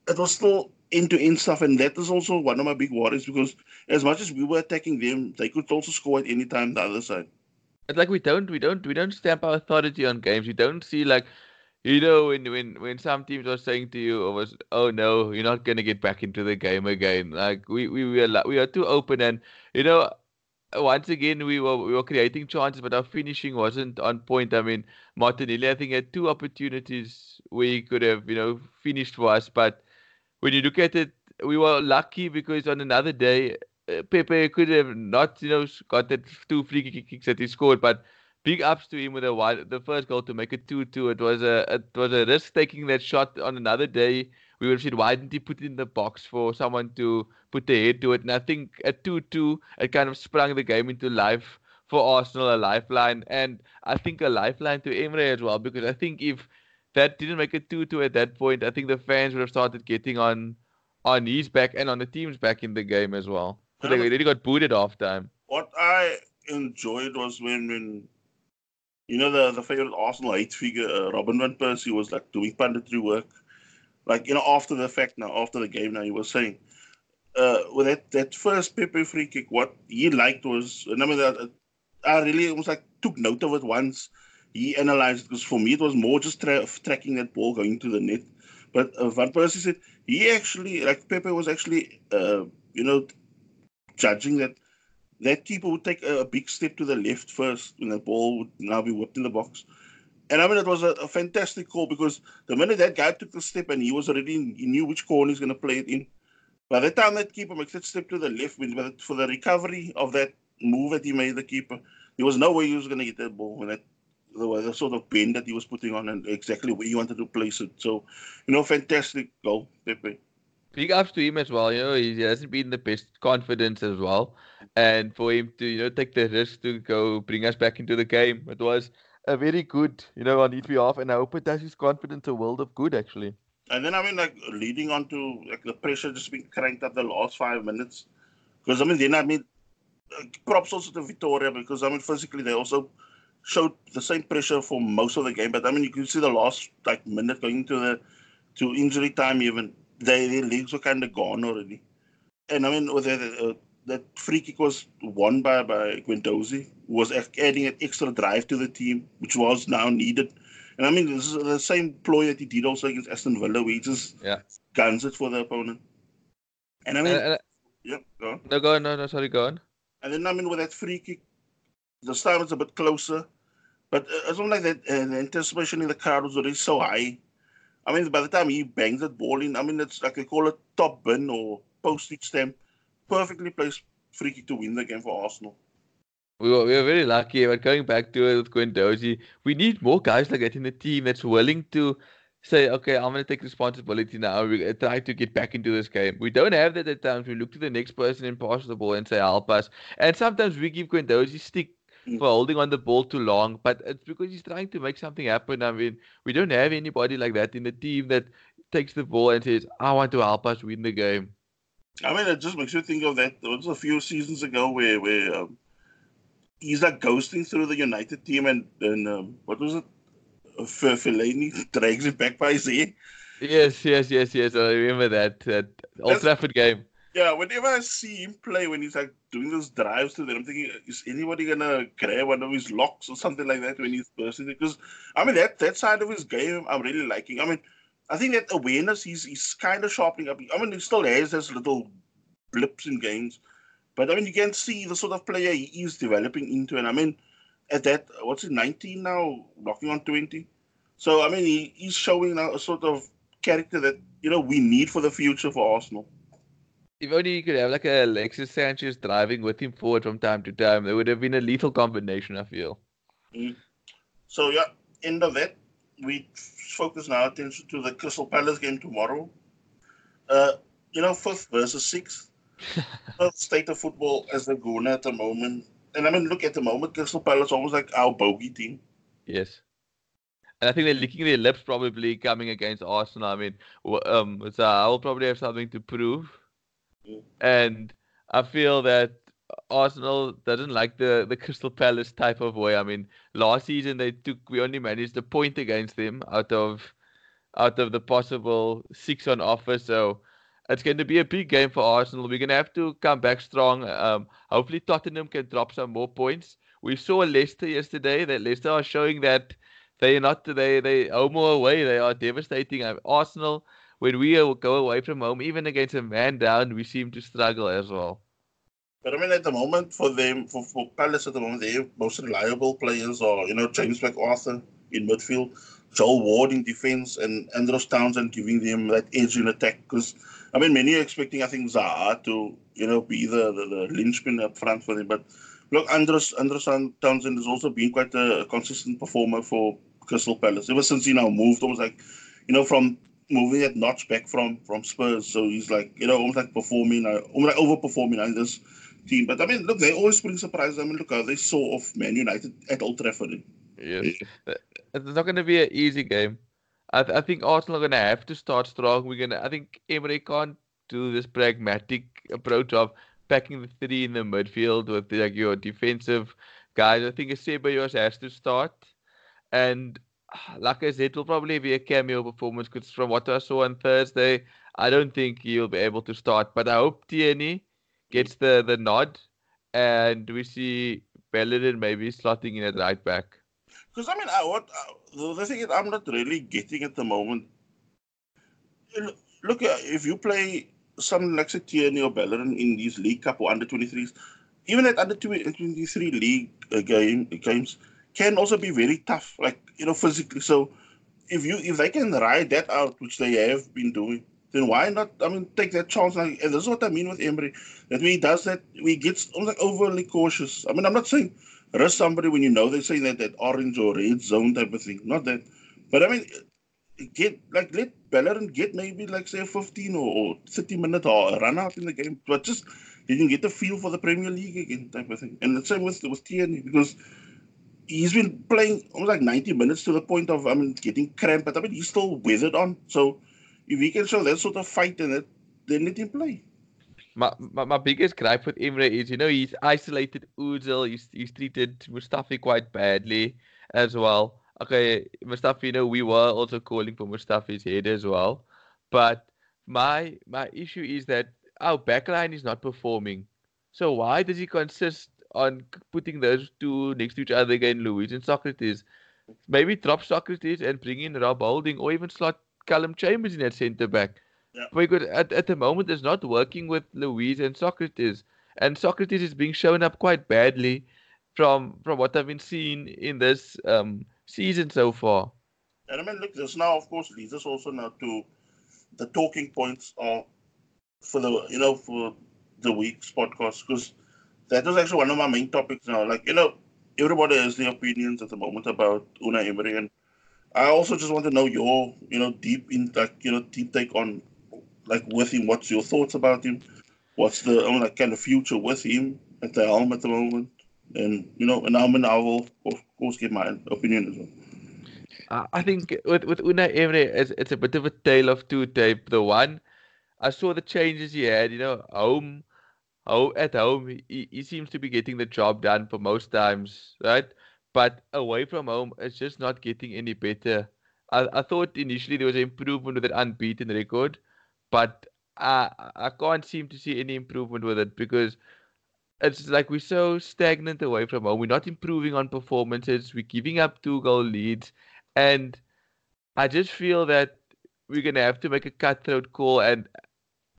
A: it was still into end stuff, and that is also one of my big worries because as much as we were attacking them, they could also score at any time the other side.
B: It's like we don't, we don't, we don't stamp our authority on games. We don't see like, you know, when when when some teams are saying to you, "Oh, was, oh no, you're not gonna get back into the game again." Like we we we are we are too open, and you know, once again we were we were creating chances, but our finishing wasn't on point. I mean, Martinelli I think had two opportunities where he could have you know finished for us, but when you look at it, we were lucky because on another day uh, Pepe could have not you know got that two free kicks that he scored, but big ups to him with a the first goal to make it two two. It was a it was a risk taking that shot on another day we would have said, why didn't he put it in the box for someone to put their head to it? And I think at 2 2, it kind of sprung the game into life for Arsenal, a lifeline. And I think a lifeline to Emery as well, because I think if that didn't make it 2 2 at that point, I think the fans would have started getting on on his back and on the team's back in the game as well. So they really got booted off time.
A: What I enjoyed was when, when you know, the, the favorite Arsenal eight figure, uh, Robin Van Persie, was like doing punditry work like you know after the fact now after the game now he was saying uh with that that first Pepe free kick what he liked was I mean that I really almost like took note of it once. He analyzed because for me it was more just tra- tracking that ball going to the net. But uh, Van Persie said he actually like Pepe was actually uh you know judging that that keeper would take a, a big step to the left first when the ball would now be whipped in the box And I mean, it was a, a, fantastic call because the minute that guy took the step and he was already, in, he knew which corner he's going to play it in. By the time that keeper makes that step to the left, for the recovery of that move that he made, the keeper, there was no way he was going to get that ball. And that the, the sort of bend that he was putting on and exactly where he wanted to place it. So, you know, fantastic goal, Pepe.
B: Big ups to him as well. You know, he hasn't been the best confidence as well, and for him to you know take the risk to go bring us back into the game, it was a very good, you know, on each behalf, and I hope it does his confidence a world of good actually.
A: And then I mean, like leading on to like the pressure just being cranked up the last five minutes, because I mean, then I mean, props also to Vitoria because I mean, physically they also showed the same pressure for most of the game, but I mean, you can see the last like minute going to the to injury time even, they, their legs were kind of gone already. And I mean, with the, uh, that free kick was won by by Guendouzi, was adding an extra drive to the team, which was now needed. And I mean, this is the same ploy that he did also against Aston Villa, where he just
B: yeah.
A: guns it for the opponent. And I mean, yeah, go on.
B: No, go on. No, no, sorry, go on.
A: And then I mean, with that free kick, the time was a bit closer, but uh, it's not like that. Uh, the anticipation in the crowd was already so high. I mean, by the time he bangs that ball in, I mean, it's like they call it top bin or postage stamp perfectly placed free kick to win the game for Arsenal.
B: We were, we were very lucky, but going back to it with Guendouzi, we need more guys like that in the team that's willing to say, okay, I'm going to take responsibility now. We try to get back into this game. We don't have that at times. We look to the next person and pass the ball and say, help us. And sometimes we give Guendouzi stick mm. for holding on the ball too long, but it's because he's trying to make something happen. I mean, we don't have anybody like that in the team that takes the ball and says, I want to help us win the game.
A: I mean, it just makes you think of that. There was a few seasons ago where where um, he's like ghosting through the United team, and and um, what was it? Fellaini <laughs> drags him back by his ear.
B: Yes, yes, yes, yes. I remember that that Old Trafford game.
A: Yeah, whenever I see him play, when he's like doing those drives to them, I'm thinking, is anybody gonna grab one of his locks or something like that when he's bursting? Because I mean, that that side of his game, I'm really liking. I mean, I think that awareness he's he's kind of sharpening up. I mean, he still has his little blips in games, but I mean, you can see the sort of player he is developing into. And I mean, at that, what's it, 19 now, knocking on 20. So I mean, he, he's showing now a sort of character that you know we need for the future for Arsenal.
B: If only you could have like a Alexis Sanchez driving with him forward from time to time, it would have been a lethal combination. I feel.
A: Mm. So yeah, end of that we focus now attention to the Crystal Palace game tomorrow. Uh, you know, fifth versus sixth. <laughs> state of football as the going at the moment. And I mean, look at the moment, Crystal Palace almost like our bogey team.
B: Yes. And I think they're licking their lips probably coming against Arsenal. I mean, um, so I will probably have something to prove. Mm. And I feel that Arsenal doesn't like the the Crystal Palace type of way. I mean, last season they took we only managed a point against them out of out of the possible six on offer. So it's going to be a big game for Arsenal. We're going to have to come back strong. Um, hopefully Tottenham can drop some more points. We saw Leicester yesterday. That Leicester are showing that they are not they they home or away. They are devastating. Uh, Arsenal when we go away from home, even against a man down, we seem to struggle as well.
A: But I mean, at the moment, for them, for, for Palace at the moment, their most reliable players are, you know, James McArthur in midfield, Joel Ward in defense, and Andros Townsend giving them that edge in attack. Because, I mean, many are expecting, I think, Zaha to, you know, be the, the, the linchpin up front for them. But look, Andros, Andros Townsend has also been quite a consistent performer for Crystal Palace ever since he now moved almost like, you know, from moving that notch back from from Spurs. So he's like, you know, almost like performing, uh, almost like overperforming in this team. But I mean, look, they always bring surprises. I mean, look how they saw off Man United at Old Trafford.
B: Yes, it's not going to be an easy game. I, th- I think Arsenal are going to have to start strong. We're going to. I think Emery can't do this pragmatic approach of packing the three in the midfield with like your defensive guys. I think Ceballos has to start, and ah, like I said, it will probably be a cameo performance because from what I saw on Thursday, I don't think he'll be able to start. But I hope Tierney gets the, the nod, and we see Bellerin maybe slotting in at right back.
A: Because I mean, I, what uh, the thing is, I'm not really getting at the moment. Look, if you play some like Tierney or Bellerin in these League Cup or under 23s, even at under 23 league uh, game, games, can also be very tough, like you know, physically. So if you if they can ride that out, which they have been doing, then why not? I mean, take that chance. and this is what I mean with Emery. That when he does that, we get like overly cautious. I mean, I'm not saying rush somebody when you know they're saying that that orange or red zone type of thing. Not that, but I mean, get like let Bellerin get maybe like say a 15 or, or 30 minute or run out in the game, but just you can get the feel for the Premier League again type of thing. And the same with with Tierney because he's been playing almost like 90 minutes to the point of I mean getting cramped, but I mean he's still weathered on. So he can show that sort of fight in it, then let him play.
B: My, my, my biggest gripe with Emery is, you know, he's isolated Ozil. He's, he's treated Mustafi quite badly as well. Okay, Mustafi, you know, we were also calling for Mustafi's head as well. But my my issue is that our backline is not performing. So why does he consist on putting those two next to each other again, Luiz and Sokratis? Maybe drop Sokratis and bring in Rob Holding or even slot Calum Chambers in that centre back. Yeah. Because at, at the moment it's not working with Luiz and Sokratis. And Sokratis is being shown up quite badly from from what I've been seeing in this um, season so far.
A: And I mean, look, this now, of course, leads us also now to the talking points are for the you know for the week's podcast because that was actually one of my main topics now. Like you know, everybody has their opinions at the moment about Unai Emery, and I also just want to know your, you know, deep in like you know deep take on like with him. What's your thoughts about him? What's the I mean, like kind of future with him at the helm at the moment? And you know, and I'm an of course give my opinion as
B: well. I think with with Unai Emery, it's, it's a bit of a tale of two tape. The one, I saw the changes he had. You know, home, home at home, he, he seems to be getting the job done for most times, right? But away from home, it's just not getting any better. I, I thought initially there was an improvement with an unbeaten record, but I I can't seem to see any improvement with it because it's like we're so stagnant away from home. We're not improving on performances. We're giving up two goal leads, and I just feel that we're gonna have to make a cutthroat call, and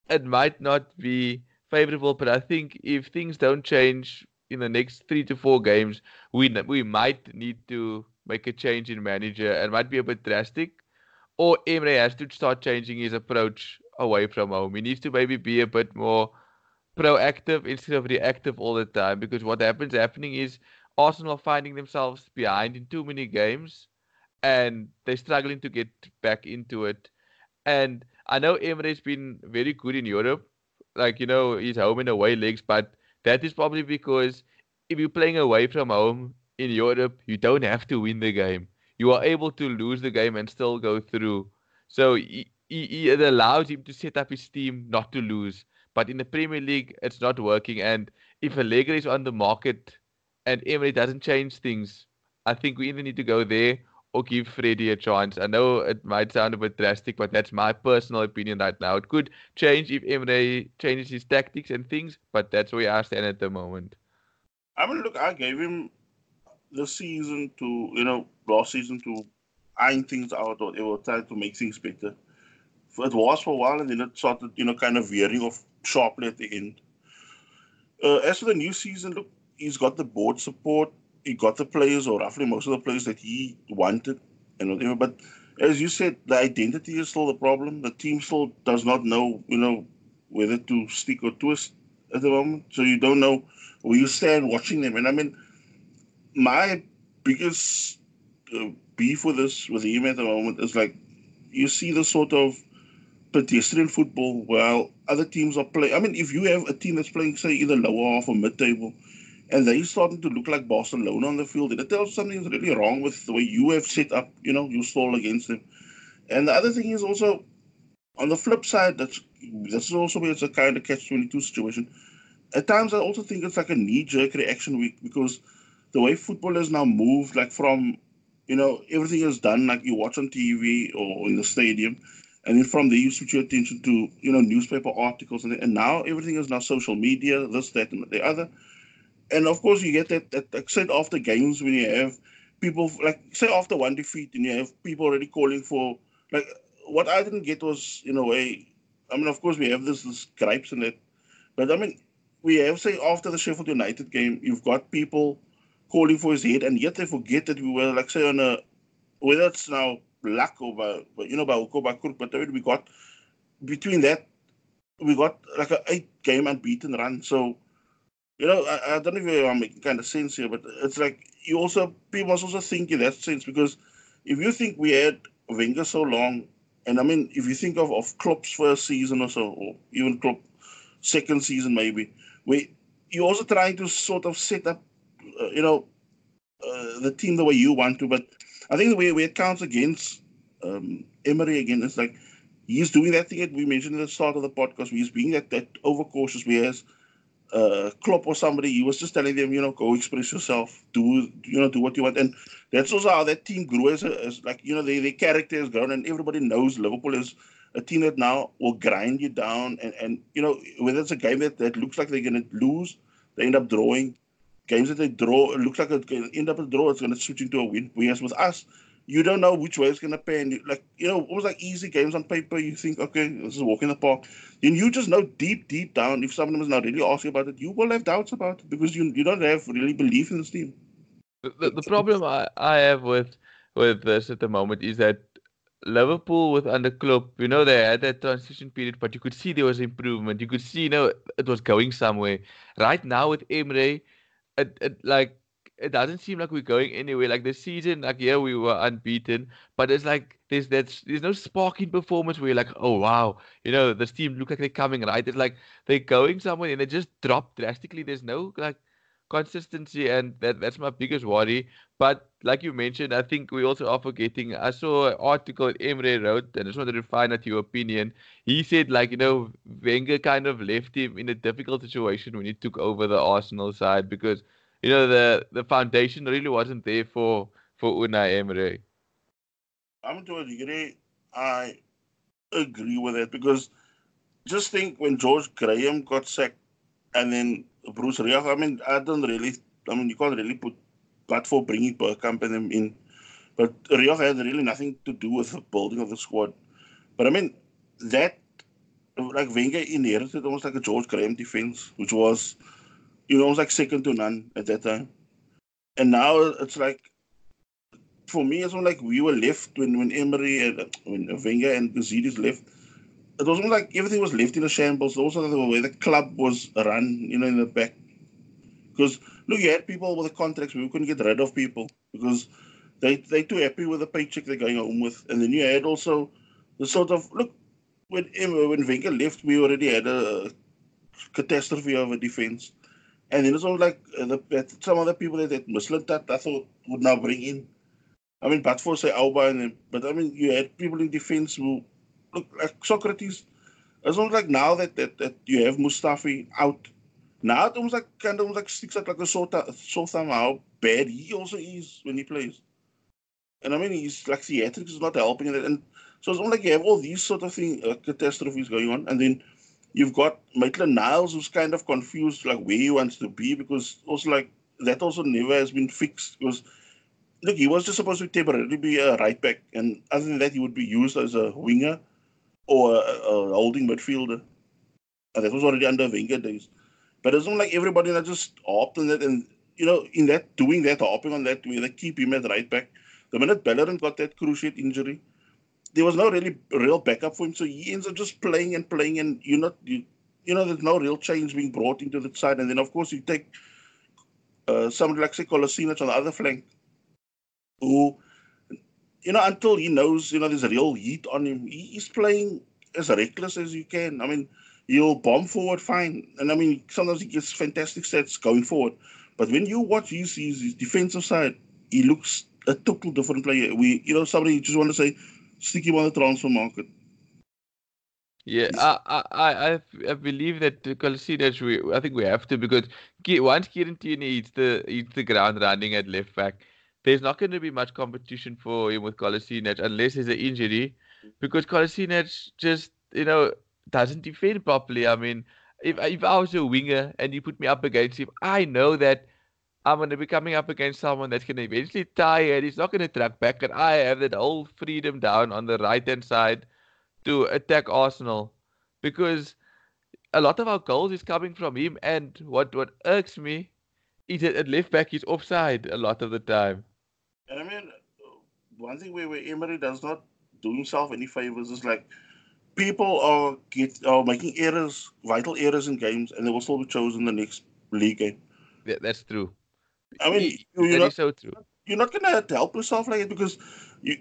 B: it might not be favorable. But I think if things don't change in the next three to four games, we we might need to make a change in manager and might be a bit drastic. Or Emery has to start changing his approach away from home. He needs to maybe be a bit more proactive instead of reactive all the time. Because what happens happening is Arsenal finding themselves behind in too many games and they're struggling to get back into it. And I know Emery's been very good in Europe. Like, you know, he's home and away legs, but that is probably because if you're playing away from home in Europe, you don't have to win the game. You are able to lose the game and still go through. So he, he, it allows him to set up his team not to lose. But in the Premier League, it's not working. And if Allegri is on the market and Emery doesn't change things, I think we either need to go there or give Freddie a chance. I know it might sound a bit drastic, but that's my personal opinion right now. It could change if Emery changes his tactics and things, but that's where I stand at the moment.
A: I mean, look, I gave him the season to, you know, last season to iron things out or they were trying to make things better. It was for a while and then it started, you know, kind of veering off sharply at the end. Uh, as for the new season, look, he's got the board support he got the players or roughly most of the players that he wanted and whatever. But as you said, the identity is still the problem. The team still does not know, you know, whether to stick or twist at the moment. So you don't know where you stand watching them. And I mean, my biggest uh, beef with this with him at the moment is like you see the sort of pedestrian football while other teams are playing. I mean, if you have a team that's playing, say, either lower half or mid table, and they're starting to look like Barcelona on the field. And it tells something's really wrong with the way you have set up, you know, your stall against them. And the other thing is also on the flip side, that's this is also where it's a kind of catch twenty two situation. At times I also think it's like a knee jerk reaction week because the way football has now moved, like from you know, everything is done like you watch on TV or in the stadium. And then from there, you switch your attention to, you know, newspaper articles. And, and now everything is now social media, this, that, and the other and of course you get that, that said after games when you have people like say after one defeat and you have people already calling for like what I didn't get was in a way I mean of course we have this, this gripes and that but I mean we have say after the Sheffield United game you've got people calling for his head, and yet they forget that we were like say on a whether it's now luck or by, you know by or by but we got between that we got like an eight game unbeaten run. So you know I, I don't know if I'm making kind of sense here, but it's like you also people must also think in that sense because if you think we had Wenger so long, and I mean if you think of of Klopp's first season or so, or even Klopp second season maybe, we you're also trying to sort of set up, uh, you know, uh, the team the way you want to. But I think the way, way it counts against um, Emery again is like he's doing that thing that we mentioned at the start of the podcast. He's being that that overcautious. Whereas uh, Klopp or somebody, he was just telling them, you know, go express yourself, do you know, do what you want, and that's also how that team grew as, a, as like you know, their their character has grown, and everybody knows Liverpool is a team that now will grind you down, and and you know, whether it's a game that that looks like they're going to lose, they end up drawing. Games that they draw, it looks like to end up a draw, it's going to switch into a win. Whereas with us, you don't know which way it's going to pan. Like, you know, it was like easy games on paper. You think, okay, this is a walk in the park. Then you just know deep, deep down, if someone was not really asking about it, you will have doubts about it because you you don't have really belief in this team.
B: The, the problem I, I have with with this at the moment is that Liverpool with under Klopp, you know, they had that transition period, but you could see there was improvement. You could see, you know, it was going somewhere. Right now with Emery, it, it like it doesn't seem like we're going anywhere. Like the season, like yeah, we were unbeaten, but it's like there's that there's no sparking performance where you're like, oh wow, you know, this team look like they're coming right. It's like they're going somewhere and they just drop drastically. There's no like consistency, and that that's my biggest worry. But like you mentioned, I think we also are forgetting. I saw an article Emery wrote, and I just wanted to find out your opinion. He said, like, you know, Wenger kind of left him in a difficult situation when he took over the Arsenal side because, you know, the the foundation really wasn't there for for Unai Emery.
A: I'm to a degree, I agree with that because just think when George Graham got sacked and then Bruce Rioch, I mean, I don't really, I mean, you can't really put but for bringing Bergkamp and them in. But Rioch had really nothing to do with the building of the squad. But I mean, that, like Wenger inherited almost like a George Graham defense, which was, you know, almost like second to none at that time. And now it's like, for me, it's like we were left when, when Emery and when Wenger and Gazidis left. It was almost like everything was left in a shambles. Also, the way the club was run, you know, in the back. Because look, you had people with the contracts, we couldn't get rid of people because they they too happy with the paycheck they're going home with. And then you had also the sort of look when when Wenger left, we already had a catastrophe of a defense. And then it's all like uh, the, some other people that, that Mislintat I thought would now bring in. I mean, but for say Auba and but I mean, you had people in defense who look like Sokratis. It's almost like now that, that, that you have Mustafi out now it almost like kind of almost like sticks out like a sore, sore thumb how bad he also is when he plays. And I mean, he's like theatrics is not helping it. And so it's almost like you have all these sort of thing, uh, catastrophes going on. And then you've got Maitland Niles who's kind of confused like where he wants to be because also like that also never has been fixed because look, he was just supposed to temporarily be a right back. And other than that, he would be used as a winger or a, a holding midfielder. And that was already under Wenger days. But it's not like everybody that just hopped on that and you know, in that doing that, hopping on that, way, they keep him at right back. The minute Bellerin got that cruciate injury, there was no really real backup for him. So he ends up just playing and playing, and you're not, you, you know, there's no real change being brought into the side. And then, of course, you take uh, somebody like, say, on the other flank, who, you know, until he knows, you know, there's a real heat on him, he's playing as reckless as you can. I mean, he'll bomb forward fine. And I mean, sometimes he gets fantastic sets going forward. But when you watch his, his, his defensive side, he looks a total different player. We, you know, somebody just want to say, him on the transfer market.
B: Yeah, I, I, I, I believe that Kolasinac, we, I think we have to because once Kieran Tierney eats the eats the ground running at left back, there's not going to be much competition for him with Kolasinac unless there's an injury, because Kolasinac just you know doesn't defend properly. I mean, if if I was a winger and you put me up against him, I know that I'm going to be coming up against someone that's going to eventually tie and he's not going to track back. And I have that whole freedom down on the right hand side to attack Arsenal because a lot of our goals is coming from him. And what, what irks me is that at left back. He's offside a lot of the time.
A: And I mean, one thing where, where Emery does not do himself any favors is like people are get are making errors, vital errors in games, and they will still be chosen the next league game.
B: Yeah, that's true.
A: I mean, you- you're
B: that
A: not,
B: is so true.
A: you're not gonna help yourself like it because you.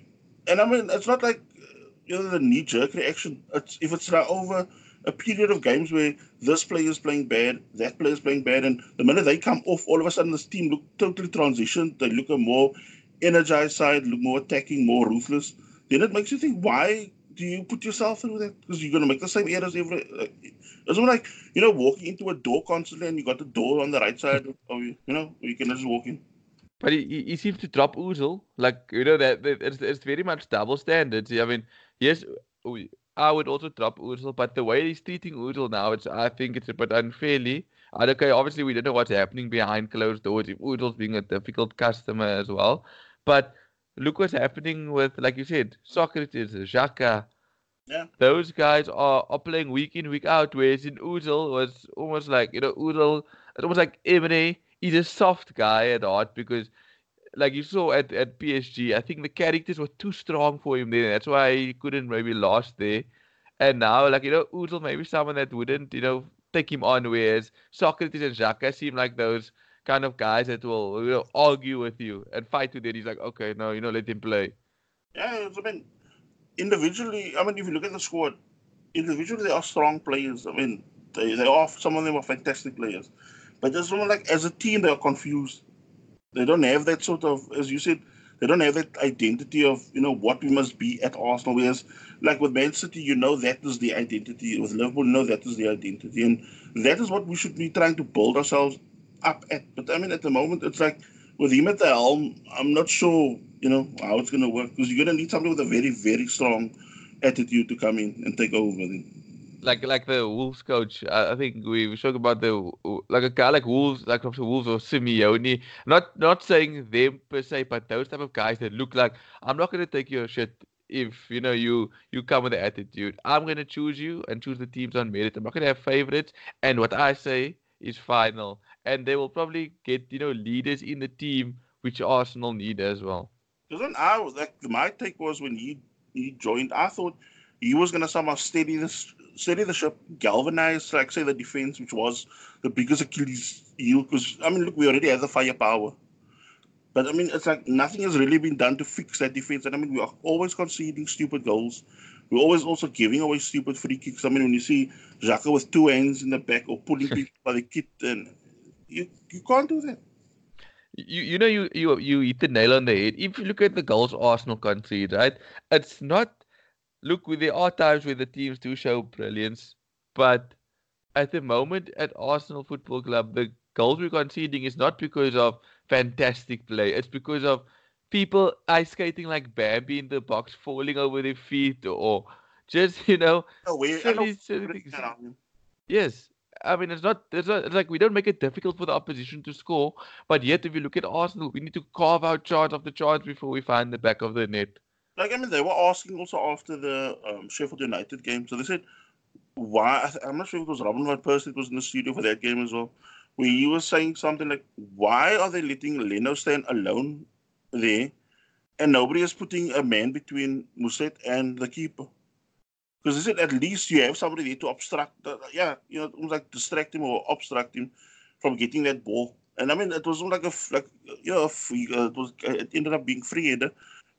A: And I mean, it's not like uh, you know the knee jerk reaction. It's if it's like over a period of games where this player is playing bad, that player is playing bad, and the minute they come off, all of a sudden this team look totally transitioned. They look a more energized side, look more attacking, more ruthless. Then it makes you think, why do you put yourself through that? Because you're gonna make the same errors every. Uh, it's like you know walking into a door constantly, and you got the door on the right side of you. You know, you can just walk in.
B: But he, he, seems to drop Ozil. Like, you know, that, that it's, it's very much double standards. I mean, yes, I would also drop Ozil, but the way he's treating Ozil now, it's I think it's a bit unfairly. And okay, obviously we don't know what's happening behind closed doors. If Ozil's being a difficult customer as well, but look what's happening with, like you said, Sokratis, Xhaka.
A: Yeah.
B: Those guys are, are playing week in week out. Whereas in Ozil was almost like you know Ozil, it's almost like Emery. He's a soft guy at heart because like you saw at, at PSG, I think the characters were too strong for him there. That's why he couldn't maybe last there. And now, like, you know, Ozil maybe someone that wouldn't, you know, take him on, whereas Sokratis and Xhaka seem like those kind of guys that will, know, argue with you and fight with it. He's like, okay, no, you know, let him play.
A: Yeah, I mean, individually, I mean, if you look at the squad, individually they are strong players. I mean, they, they are some of them are fantastic players, but just someone like as a team they are confused. They don't have that sort of, as you said, they don't have that identity of you know what we must be at Arsenal. Whereas, like with Man City, you know that is the identity. With Liverpool, you know that is the identity, and that is what we should be trying to build ourselves up at. But I mean, at the moment, it's like with him at the helm, I'm not sure, you know, how it's going to work because you're going to need somebody with a very, very strong attitude to come in and take over.
B: Like like the Wolves coach, I, think we we spoke about the like a guy like Wolves, like from the Wolves or Simeone. Not not saying them per se, but those type of guys that look like I'm not gonna take your shit if you know you you come with the attitude. I'm gonna choose you and choose the teams on merit. I'm not gonna have favorites, and what I say is final. And they will probably get you know leaders in the team which Arsenal need as well.
A: Because when I was like, my take was when he he joined, I thought he was to somehow steady this steady the ship, galvanize, like say the defense, which was the biggest Achilles heel. Because I mean, look, we already have the firepower. But I mean, it's like nothing has really been done to fix that defense. And I mean, we are always conceding stupid goals. We're always also giving away stupid free kicks. I mean, when you see Xhaka with two hands in the back or pulling <laughs> people by the kit, and you you can't do that.
B: You you know you you you hit the nail on the head. If you look at the goals Arsenal concede, right? It's not look there are times where the teams do show brilliance, but at the moment at Arsenal Football Club, the goals we're conceding is not because of fantastic play. It's because of people ice skating like Bambi in the box, falling over their feet, or just <laughs> you know
A: No.
B: Silly. Yes. I mean, it's not, it's not, it's like we don't make it difficult for the opposition to score, but yet if you look at Arsenal, we need to carve out chance after chance before we find the back of the net.
A: Like I mean, they were asking also after the um, Sheffield United game. So they said, "Why?" I th- I'm not sure if it was Robin van Persie that was in the studio for that game as well, where he was saying something like, "Why are they letting Leno stand alone there, and nobody is putting a man between Mousset and the keeper?" Because they said at least you have somebody there to obstruct, yeah, you know, almost like distract him or obstruct him from getting that ball. And I mean, it was like a like you know, free, uh, it was it ended up being free header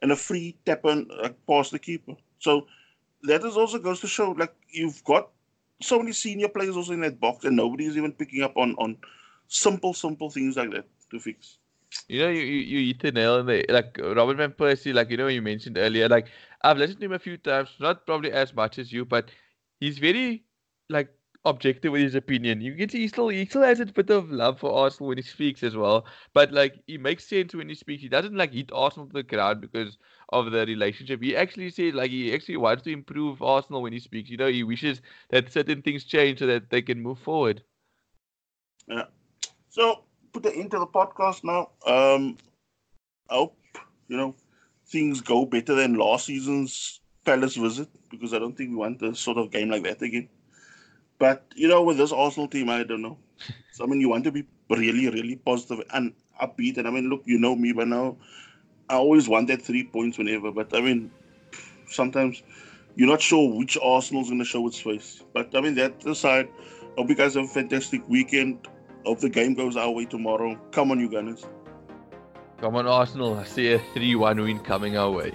A: and a free tap and uh, past the keeper. So that is also goes to show like you've got so many senior players also in that box, and nobody is even picking up on on simple simple things like that to fix.
B: You know, you, you, you the nail on like Robin van Persie, like you know, you mentioned earlier. Like I've listened to him a few times, not probably as much as you, but he's very like objective with his opinion. You can see he still he still has a bit of love for Arsenal when he speaks as well. But like he makes sense when he speaks. He doesn't like hit Arsenal to the ground because of the relationship. He actually says like he actually wants to improve Arsenal when he speaks. You know, he wishes that certain things change so that they can move forward. Yeah.
A: So put it into the podcast now. Um, I hope you know things go better than last season's Palace visit because I don't think we want a sort of game like that again. But you know, with this Arsenal team, I don't know. <laughs> So I mean, you want to be really, really positive and upbeat. And I mean, look, you know me by now. I always want that three points whenever. But I mean, sometimes you're not sure which Arsenal's going to show its face. But I mean, that aside, I hope you guys have a fantastic weekend. Hope the game goes our way tomorrow. Come on, you Gunners.
B: Come on, Arsenal. I see a 3 1 win coming our way.